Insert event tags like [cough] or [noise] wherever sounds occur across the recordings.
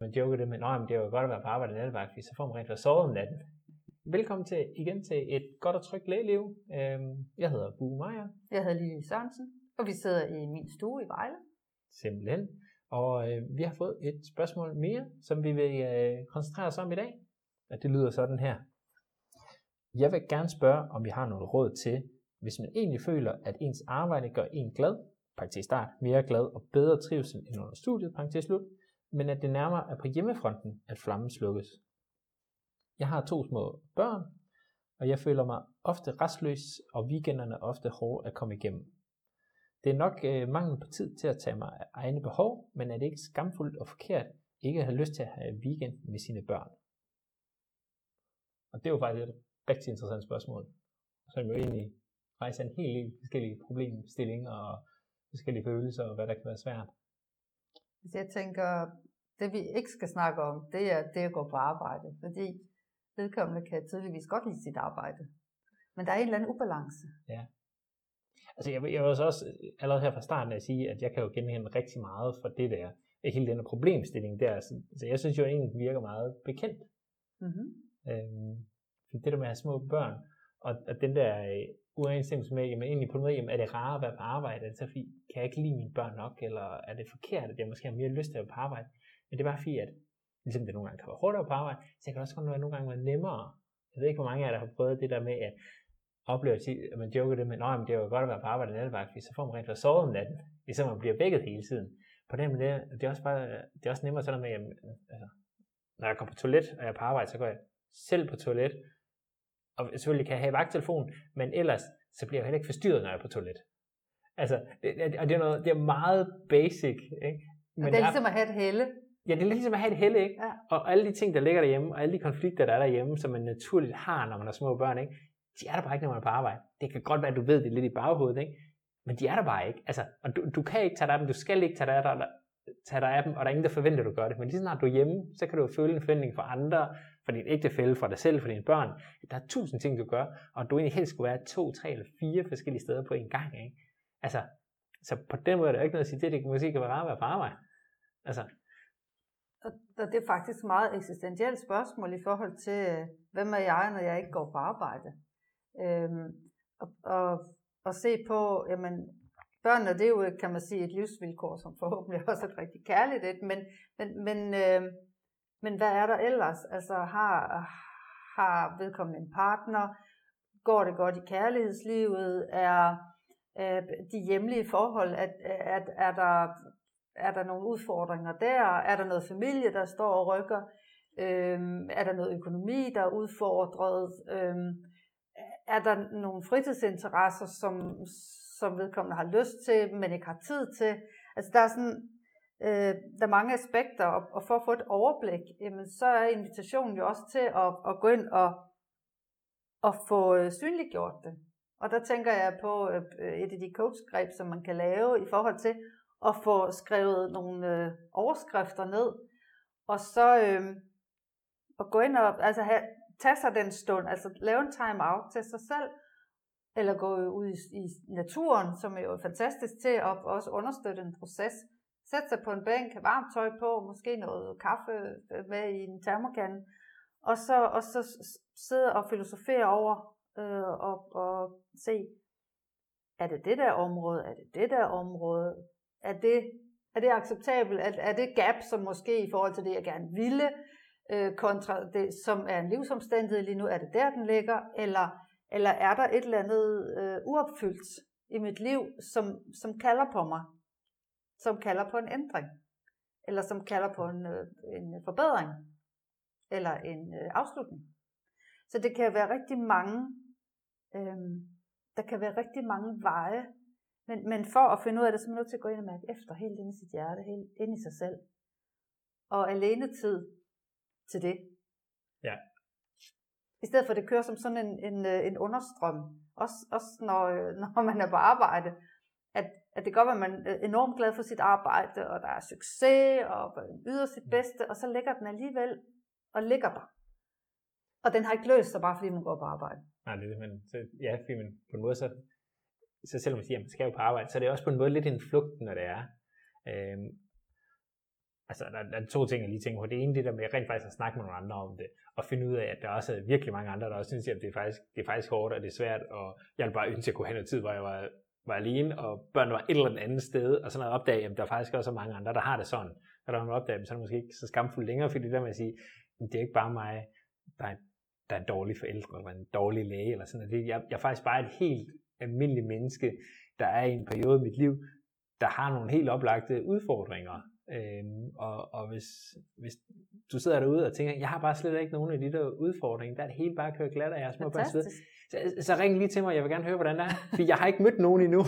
Man joker det med, at det er jo godt at være på arbejde nattevagt, så får man rent at sove om natten. Velkommen til igen til et godt og trygt lægeliv. Øhm, jeg hedder Bue Meier. Jeg hedder Lille Sørensen, og vi sidder i min stue i Vejle. Simpelthen. Og øh, vi har fået et spørgsmål mere, som vi vil øh, koncentrere os om i dag. Og det lyder sådan her. Jeg vil gerne spørge, om vi har noget råd til, hvis man egentlig føler, at ens arbejde gør en glad, parentes start, mere glad og bedre trivsel end under studiet, parentes slut, men at det nærmere er på hjemmefronten, at flammen slukkes. Jeg har to små børn, og jeg føler mig ofte restløs, og weekenderne er ofte hårde at komme igennem. Det er nok øh, mangel på tid til at tage mig af egne behov, men er det ikke skamfuldt og forkert ikke at have lyst til at have weekend med sine børn? Og det er jo faktisk et rigtig interessant spørgsmål, som jo egentlig rejser en helt, del forskellige problemstillinger og forskellige følelser, og hvad der kan være svært. Hvis jeg tænker, det vi ikke skal snakke om, det er det at gå på arbejde, fordi vedkommende kan tydeligvis godt lide sit arbejde. Men der er en eller anden ubalance. Ja. Altså jeg, jeg vil også allerede her fra starten af sige, at jeg kan jo genkende rigtig meget for det der, hele den problemstilling der. Så, så jeg synes jo egentlig, virker meget bekendt. Mm-hmm. Øhm, det der med at have små børn, og, og den der øh, med, jamen egentlig på noget, jamen, er det rart at være på arbejde, er det så fordi, kan jeg ikke lide mine børn nok, eller er det forkert, at jeg måske har mere lyst til at være på arbejde, men det er bare fordi, at ligesom det nogle gange kan være hårdere på arbejde, så kan det også godt være nogle gange være nemmere. Jeg ved ikke, hvor mange af jer, der har prøvet det der med, at opleve, at man joker det med, at det er jo godt at være på arbejde i nattevagt, så får man rent faktisk sovet om natten, ligesom man bliver vækket hele tiden. På den måde, det er også, bare, det er også nemmere sådan med, at altså, når jeg går på toilet, og jeg er på arbejde, så går jeg selv på toilet, og selvfølgelig kan jeg have vagttelefon, men ellers så bliver jeg heller ikke forstyrret, når jeg er på toilet. Altså, det, og det er, noget, det er meget basic. Ikke? Men og det er ligesom at have et helle. Ja, det er ligesom at have et helle, ikke? Ja. Og alle de ting, der ligger derhjemme, og alle de konflikter, der er derhjemme, som man naturligt har, når man har små børn, ikke? de er der bare ikke, når man er på arbejde. Det kan godt være, at du ved det lidt i baghovedet, ikke? men de er der bare ikke. Altså, og du, du kan ikke tage dig af dem, du skal ikke tage dig af, dig, tage dig af dem, og der er ingen, der forventer, at du gør det. Men lige snart du er hjemme, så kan du føle en forventning fra andre, for din ægtefælle, for dig selv, for dine børn. Der er tusind ting, du gør, og du egentlig helst skulle være to, tre eller fire forskellige steder på en gang. Ikke? Altså, så på den måde er der ikke noget at sige, det, det kan måske kan være rart at være på arbejde. Altså. Og det er faktisk et meget eksistentielt spørgsmål i forhold til, øh, hvem er jeg, når jeg ikke går på arbejde? Øhm, og, og, og se på, jamen, børnene, det er jo, kan man sige, et livsvilkår, som forhåbentlig [laughs] også er et rigtig kærligt et, men, men, men, øh, men hvad er der ellers? Altså, har, har vedkommende en partner? Går det godt i kærlighedslivet? Er øh, de hjemlige forhold, at, at, er, der, er der nogle udfordringer der? Er der noget familie, der står og rykker? Øhm, er der noget økonomi, der er udfordret? Øhm, er der nogle fritidsinteresser, som, som vedkommende har lyst til, men ikke har tid til? Altså der er sådan, øh, der er mange aspekter, og, og for at få et overblik, jamen, så er invitationen jo også til at, at gå ind og, og få øh, synliggjort det. Og der tænker jeg på øh, et af de coachgreb, som man kan lave i forhold til at få skrevet nogle øh, overskrifter ned, og så øh, at gå ind og altså have, tage sig den stund, altså lave en time-out til sig selv, eller gå ud i, i naturen, som er jo fantastisk til at også understøtte en proces. Sætte sig på en bænk, varmt tøj på, måske noget kaffe øh, med i en termokande, og så, og så sidde og filosofere over øh, og, og se, er det det der område, er det det der område, er det, er det acceptabelt, er, er det gap, som måske i forhold til det, jeg gerne ville, øh, kontra det, som er en livsomstændighed lige nu, er det der, den ligger, eller, eller er der et eller andet øh, uopfyldt i mit liv, som, som kalder på mig, som kalder på en ændring, eller som kalder på en, øh, en forbedring, eller en øh, afslutning. Så det kan være rigtig mange, øh, der kan være rigtig mange veje, men, men for at finde ud af det, så er man nødt til at gå ind og mærke efter helt ind i sit hjerte, helt ind i sig selv. Og alene tid til det. Ja. I stedet for at det kører som sådan en, en, øh, en understrøm, også, også når, [laughs] når man er på arbejde, at, at det godt at man er enormt glad for sit arbejde, og der er succes, og yder sit mm. bedste, og så ligger den alligevel og ligger der. Og den har ikke løst sig bare, fordi man går på arbejde. Nej, det er det, men så, ja, fordi man på en måde så, så selvom man siger, at man skal jo på arbejde, så er det også på en måde lidt en flugt, når det er. Øhm, altså, der, der er to ting, jeg lige tænker på. Det ene, det der med rent faktisk at snakke med nogle andre om det, og finde ud af, at der også er virkelig mange andre, der også synes, at det er faktisk, det er faktisk hårdt, og det er svært, og jeg vil bare ønske, at jeg kunne have noget tid, hvor jeg var, var alene, og børnene var et eller andet sted, og så når jeg opdagede, at der faktisk også er mange andre, der har det sådan, og der man opdager, så er det måske ikke så skamfuldt længere, fordi det der med at sige, det er ikke bare mig, der er, der er en dårlig forældre, eller en dårlig læge, eller sådan noget. Jeg, jeg er faktisk bare et helt almindeligt menneske, der er i en periode i mit liv, der har nogle helt oplagte udfordringer. Øhm, og, og hvis, hvis du sidder derude og tænker, jeg har bare slet ikke nogen af de der udfordringer, der er det hele bare kørt glat, og jeg er små børn så, så ring lige til mig, jeg vil gerne høre, hvordan det er, for jeg har ikke mødt nogen endnu.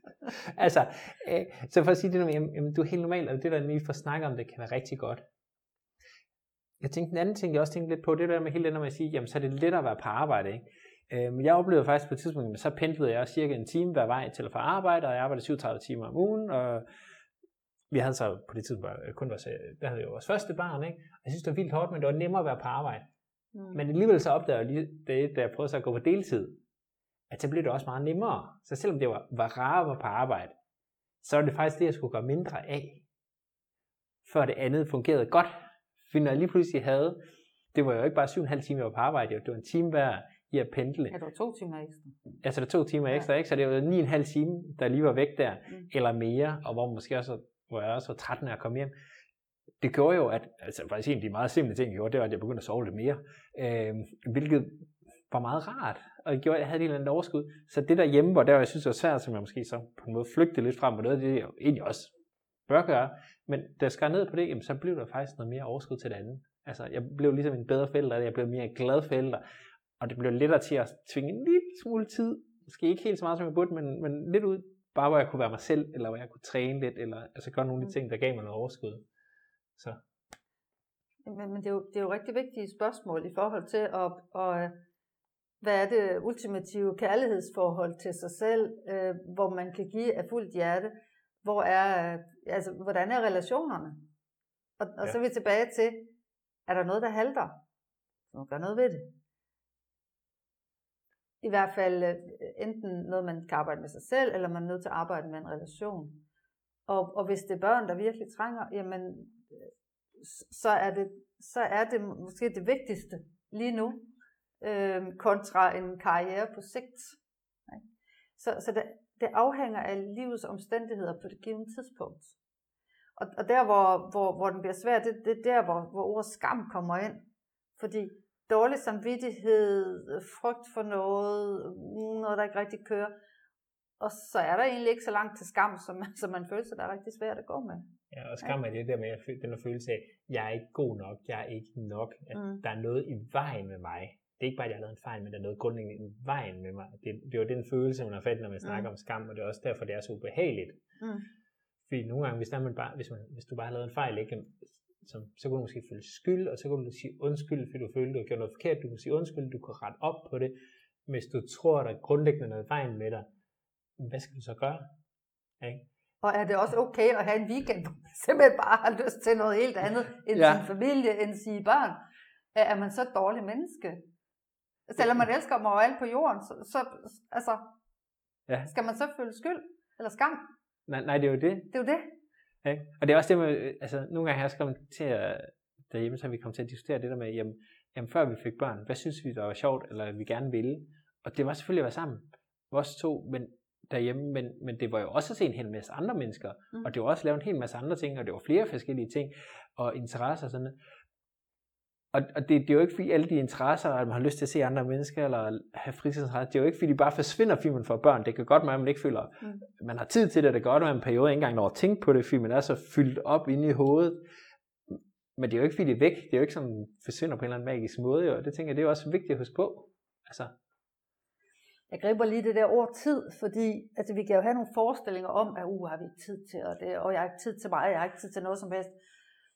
[laughs] altså, øh, så for at sige det, jamen, jamen, du er helt normal, og det der lige for at snakke om det, kan være rigtig godt. Jeg tænkte en anden ting, jeg også tænkte lidt på, det der med hele det med at sige, jamen så er det lettere at være på arbejde, ikke? Øhm, jeg oplevede faktisk på et tidspunkt, så pendlede jeg cirka en time hver vej til at få arbejde, og jeg arbejdede 37 timer om ugen, og vi havde så på det tidspunkt kun vores, der havde jo vores første barn, ikke? Og jeg synes, det var vildt hårdt, men det var nemmere at være på arbejde. Mm. Men alligevel så opdagede jeg lige, det, da jeg prøvede så at gå på deltid, at så blev det også meget nemmere. Så selvom det var, var rarere på arbejde, så var det faktisk det, jeg skulle gøre mindre af, før det andet fungerede godt. For når jeg lige pludselig havde, det var jo ikke bare 7,5 timer, jeg var på arbejde, det var en time hver i at pendle. Ja, det var to timer ekstra. Ja, så det var to timer ekstra, ja. ikke? Så det var 9,5 timer, der lige var væk der, mm. eller mere, og hvor måske også, hvor jeg også var træt, når jeg kom hjem. Det gjorde jo, at, altså faktisk en af de meget simple ting, jeg gjorde, det var, at jeg begyndte at sove lidt mere, øh, hvilket var meget rart, og jeg, gjorde, at jeg havde et eller andet overskud. Så det der hjemme, hvor der jeg synes, det var svært, som jeg måske så på en måde flygte lidt frem, og noget det, jeg egentlig også bør gøre, men da jeg skar ned på det, jamen, så blev der faktisk noget mere overskud til det andet. Altså, jeg blev ligesom en bedre forælder, jeg blev mere glad forælder, og det blev lettere til at tvinge en lille smule tid, måske ikke helt så meget som jeg burde, men, men lidt ud, bare hvor jeg kunne være mig selv, eller hvor jeg kunne træne lidt, eller altså gøre nogle af de mm. ting, der gav mig noget overskud. Så. Men, men det, er jo, det er jo rigtig vigtige spørgsmål i forhold til at, at hvad er det ultimative kærlighedsforhold til sig selv, øh, hvor man kan give af fuldt hjerte, hvor er, altså, hvordan er relationerne? Og, og ja. så er vi tilbage til, er der noget, der halter? Så man gør noget ved det. I hvert fald øh, enten noget, man kan arbejde med sig selv, eller man er nødt til at arbejde med en relation. Og, og hvis det er børn, der virkelig trænger, jamen, øh, så er det, så er det måske det vigtigste lige nu, øh, kontra en karriere på sigt. Så, så det, det afhænger af livets omstændigheder på det givende tidspunkt. Og, og der, hvor, hvor, hvor den bliver svær, det, det er der, hvor, hvor ordet skam kommer ind. Fordi dårlig samvittighed, frygt for noget, noget, der ikke rigtig kører, og så er der egentlig ikke så langt til skam, som, som man føler der er rigtig svært at gå med. Ja, og skam er det der med den der følelse af, jeg er ikke god nok, jeg er ikke nok, at mm. der er noget i vejen med mig det er ikke bare, at jeg har lavet en fejl, men der er noget grundlæggende i vejen med mig. Det, det er jo den følelse, man har fat, når man snakker mm. om skam, og det er også derfor, det er så ubehageligt. Mm. Fordi nogle gange, hvis, der man bare, hvis, man, hvis du bare har lavet en fejl, ikke, som, så kan du måske føle skyld, og så kan du sige undskyld, fordi du følte, du har gjort noget forkert. Du kan sige undskyld, du kan rette op på det. Hvis du tror, der er grundlæggende noget vejen med dig, hvad skal du så gøre? Ikke? Og er det også okay at have en weekend, hvor man simpelthen bare har lyst til noget helt andet end ja. sin familie, end sine børn? Er man så et dårligt menneske? Selvom man elsker dem overalt på jorden, så, så altså, ja. skal man så føle skyld eller skam? Nej, nej, det er jo det. Det er jo det. Ja. Og det er også det med, altså nogle gange har jeg også kommet til at, derhjemme, så vi kom til at diskutere det der med, jamen, jamen før vi fik børn, hvad synes vi, der var sjovt, eller vi gerne ville? Og det var selvfølgelig at være sammen, os to, men derhjemme, men, men det var jo også at se en hel masse andre mennesker, mm. og det var også at lave en hel masse andre ting, og det var flere forskellige ting, og interesser og sådan noget. Og, og det, det er jo ikke fordi alle de interesser, at man har lyst til at se andre mennesker, eller have fritidsinteresser, det er jo ikke fordi de bare forsvinder filmen for børn. Det kan godt være, at man ikke føler, mm. man har tid til det, det kan godt være en periode, ikke engang når at tænke på det, fordi man er så fyldt op inde i hovedet. Men det er jo ikke fordi det er væk, det er jo ikke sådan, forsvinder på en eller anden magisk måde, og det tænker jeg, det er også vigtigt at huske på. Altså. Jeg griber lige det der ord tid, fordi altså, vi kan jo have nogle forestillinger om, at uh, har vi ikke tid til, og, det, og jeg har ikke tid til mig, jeg har ikke tid til noget som helst.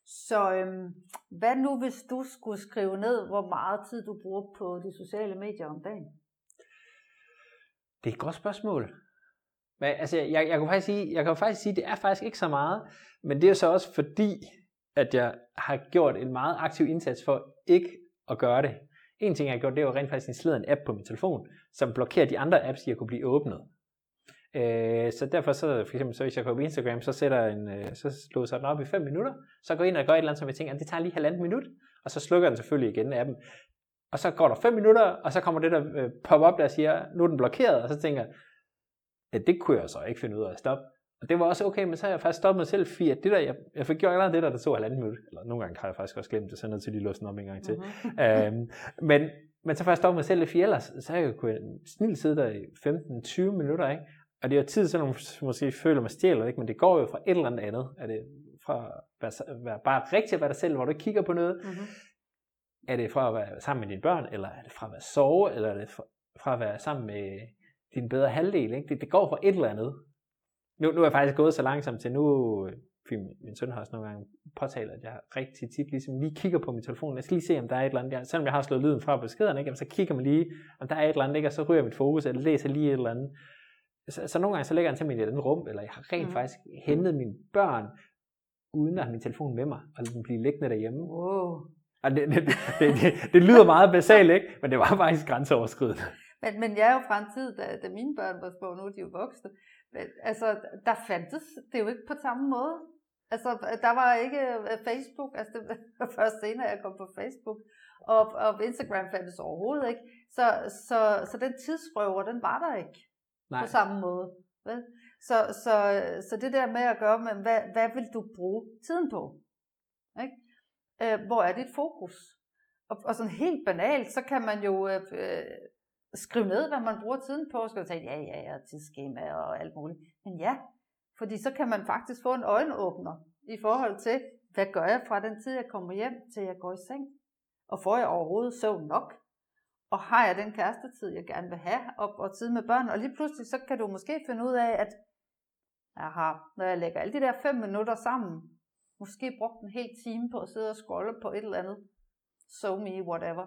Så øhm, hvad nu, hvis du skulle skrive ned, hvor meget tid du bruger på de sociale medier om dagen? Det er et godt spørgsmål. Men, altså, jeg, jeg, kan faktisk sige, jeg kan faktisk sige, at det er faktisk ikke så meget, men det er så også fordi, at jeg har gjort en meget aktiv indsats for ikke at gøre det. En ting, jeg har gjort, det var rent faktisk installeret en app på min telefon, som blokerer de andre apps, jeg kunne blive åbnet. Øh, så derfor så, for eksempel, så hvis jeg går på Instagram, så sætter jeg en, øh, så låser den op i 5 minutter, så går jeg ind og gør et eller andet, som jeg tænker, det tager lige halvandet minut, og så slukker den selvfølgelig igen af dem. Og så går der 5 minutter, og så kommer det der øh, pop op, der siger, nu er den blokeret, og så tænker jeg, ja, det kunne jeg så ikke finde ud af at stoppe. Og det var også okay, men så har jeg faktisk stoppet mig selv, fordi at det der, jeg, jeg fik gjort allerede det der, der tog halvanden minut, eller nogle gange har jeg faktisk også glemt det, så nødt til lige låse den op en gang til. Mm-hmm. [laughs] øhm, men, men så får jeg stoppet mig selv, for ellers, så har jeg jo kunnet snilt sidde der i 15-20 minutter, ikke? Og det er jo tid, så man måske føler mig stjæler, ikke? men det går jo fra et eller andet andet. Er det fra at være, bare rigtig at være dig selv, hvor du ikke kigger på noget? Mm-hmm. Er det fra at være sammen med dine børn, eller er det fra at være sove, eller er det fra, at være sammen med din bedre halvdel? Ikke? Det, det går fra et eller andet. Nu, nu er jeg faktisk gået så langsomt til nu, fordi min søn har også nogle gange påtalt, at jeg rigtig tit ligesom lige kigger på min telefon. Jeg skal lige se, om der er et eller andet. Jeg, selvom jeg har slået lyden fra beskederne, ikke, så kigger man lige, om der er et eller andet, ikke, og så ryger mit fokus, eller læser lige et eller andet. Så, så nogle gange så lægger jeg simpelthen i et andet rum, eller jeg har rent mm. faktisk hentet mine børn, uden at have min telefon med mig, og den blive liggende derhjemme. Wow. Og det, det, det, det, det lyder meget basalt, ikke? men det var faktisk grænseoverskridende. Men, men jeg er jo fra en tid, da, da mine børn var små, nu er de jo voksne. Men, altså, der fandtes det jo ikke på samme måde. Altså, der var ikke øh, Facebook, altså det var [laughs] først senere, jeg kom på Facebook, og, og Instagram fandtes overhovedet ikke. Så, så, så den tidsrøver, den var der ikke. Nej. på samme måde. Vel? Så, så, så det der med at gøre, med, hvad, hvad vil du bruge tiden på? Ikke? Øh, hvor er dit fokus? Og, og sådan helt banalt, så kan man jo øh, øh skrive ned, hvad man bruger tiden på, Skal du sige, ja, ja, ja, tidsskema og alt muligt. Men ja, fordi så kan man faktisk få en øjenåbner i forhold til, hvad gør jeg fra den tid, jeg kommer hjem, til jeg går i seng? Og får jeg overhovedet søvn nok? Og har jeg den kærestetid, jeg gerne vil have, og, og tid med børn, og lige pludselig så kan du måske finde ud af, at jeg har, når jeg lægger alle de der fem minutter sammen, måske brugt en hel time på at sidde og scrolle på et eller andet, so me, whatever.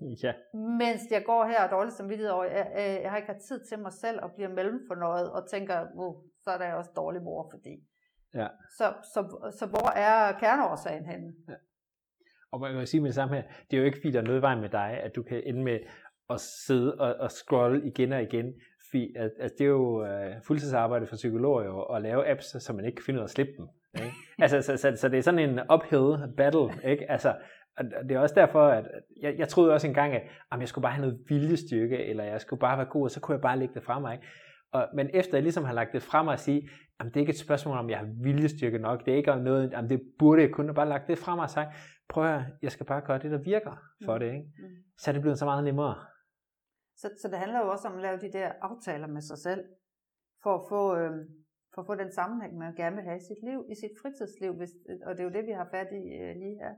[laughs] Ja. Mens jeg går her og dårligt samvittighed over, jeg, jeg, jeg har ikke tid til mig selv og bliver mellemfornøjet og tænker, uh, så er der også dårlig mor, fordi. Ja. Så, så, så hvor er kerneårsagen henne? Ja. Og man kan sige med det samme her, det er jo ikke fordi, der er noget vej med dig, at du kan ende med at sidde og, og scrolle igen og igen. Fordi at, at det er jo uh, fuldtidsarbejde for psykologer jo, at lave apps, så man ikke kan finde ud af at slippe dem. Ikke? [laughs] altså, så, så, så, det er sådan en uphill battle. Ikke? Altså, og det er også derfor, at jeg, jeg troede også engang, at at jeg skulle bare have noget viljestyrke, eller jeg skulle bare være god, og så kunne jeg bare lægge det fra mig. Ikke? Og, men efter jeg ligesom har lagt det frem og sige, at det er ikke et spørgsmål om, jeg har viljestyrke nok, det er ikke om noget, jamen det burde jeg kunne bare lagt det frem og sige, prøv at jeg skal bare gøre det, der virker for mm. det, ikke? Mm. så er det blevet så meget nemmere. Så, så det handler jo også om at lave de der aftaler med sig selv, for at få, øh, for at få den sammenhæng, man gerne vil have i sit liv, i sit fritidsliv, hvis, og det er jo det, vi har fat i øh, lige her.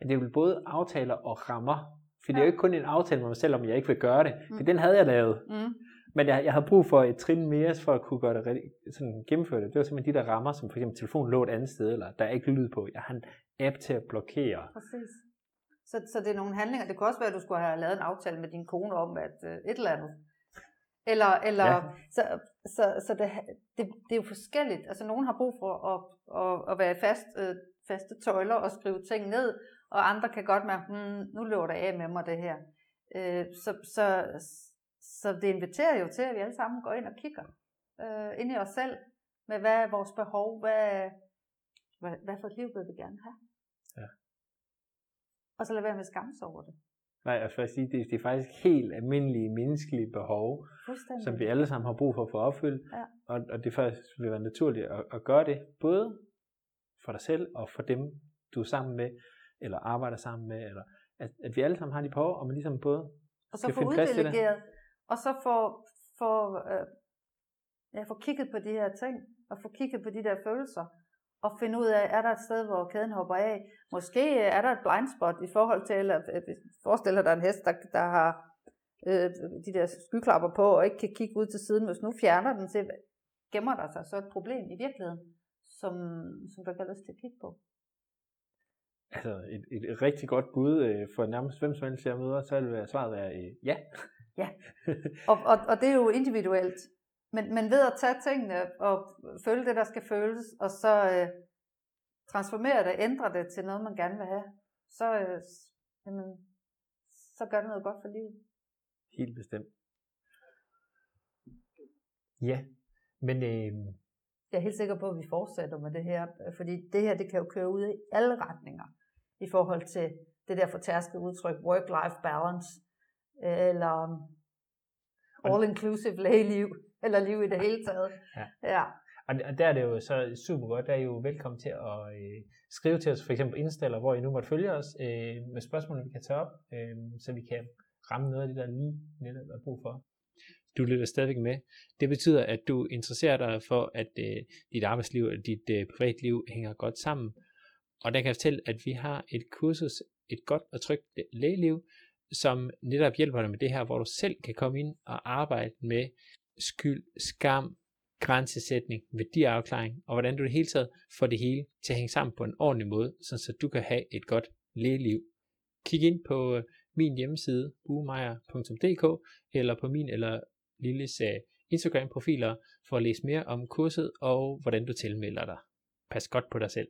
Ja, det er jo både aftaler og rammer, for ja. det er jo ikke kun en aftale med mig selv, om jeg ikke vil gøre det, mm. for den havde jeg lavet. Mm. Men jeg, jeg havde brug for et trin mere, for at kunne gøre det rigtig, sådan gennemføre det. Det var simpelthen de der rammer, som for eksempel telefonen lå et andet sted, eller der er ikke lyd på. Jeg har en app til at blokere. Præcis. Så, så det er nogle handlinger. Det kunne også være, at du skulle have lavet en aftale med din kone om, at uh, et eller andet. Eller, eller ja. så, så, så det, det, det er jo forskelligt. Altså nogen har brug for at, at, at være fast, uh, faste tøjler og skrive ting ned, og andre kan godt mærke, hmm, nu løber det af med mig det her. Uh, så, så, så det inviterer jo til, at vi alle sammen går ind og kigger uh, ind i os selv, med hvad er vores behov, hvad, hvad, hvad for et liv vil vi gerne have? Ja. Og så lad være med at skamme sig over det. Nej, jeg skal sige, det, det er faktisk helt almindelige menneskelige behov, som vi alle sammen har brug for at få opfyldt. Ja. Og, og det faktisk vil være naturligt at, at gøre det, både for dig selv og for dem, du er sammen med, eller arbejder sammen med, eller at, at vi alle sammen har de behov, og man ligesom både og så få uddelegeret, og så få, få, øh, ja, få kigget på de her ting, og få kigget på de der følelser, og finde ud af, er der et sted, hvor kæden hopper af. Måske øh, er der et blind spot i forhold til, eller øh, forestiller dig en hest, der, der har øh, de der skyklapper på, og ikke kan kigge ud til siden. Hvis nu fjerner den, så gemmer der sig så et problem i virkeligheden, som, som der kan lyst til at kigge på. Altså et, et, et rigtig godt bud øh, for nærmest hvem som helst jeg møder, så vil svaret være øh, ja. Ja, [laughs] og, og, og det er jo individuelt. Men, men ved at tage tingene og føle det, der skal føles, og så øh, transformere det, ændre det til noget, man gerne vil have, så, øh, jamen, så gør det noget godt for livet. Helt bestemt. Ja, Men øh, jeg er helt sikker på, at vi fortsætter med det her, fordi det her, det kan jo køre ud i alle retninger i forhold til det der fortærskede udtryk, work-life balance, eller all-inclusive lægeliv, eller liv i det hele taget. Ja. ja. Og der er det jo så super godt, der er I jo velkommen til at øh, skrive til os, for eksempel indstaller, hvor I nu måtte følge os, øh, med spørgsmål, vi kan tage op, øh, så vi kan ramme noget af det, der lige netop er brug for. Du lytter stadigvæk med. Det betyder, at du interesserer dig for, at øh, dit arbejdsliv og dit øh, privatliv hænger godt sammen. Og der kan jeg fortælle, at vi har et kursus, et godt og trygt lægeliv, som netop hjælper dig med det her, hvor du selv kan komme ind og arbejde med skyld, skam, grænsesætning, værdiafklaring, og hvordan du det hele taget får det hele til at hænge sammen på en ordentlig måde, så du kan have et godt lægeliv. Kig ind på øh, min hjemmeside, bugemeier.dk, eller på min eller Lilles Instagram-profiler, for at læse mere om kurset og hvordan du tilmelder dig. Pas godt på dig selv.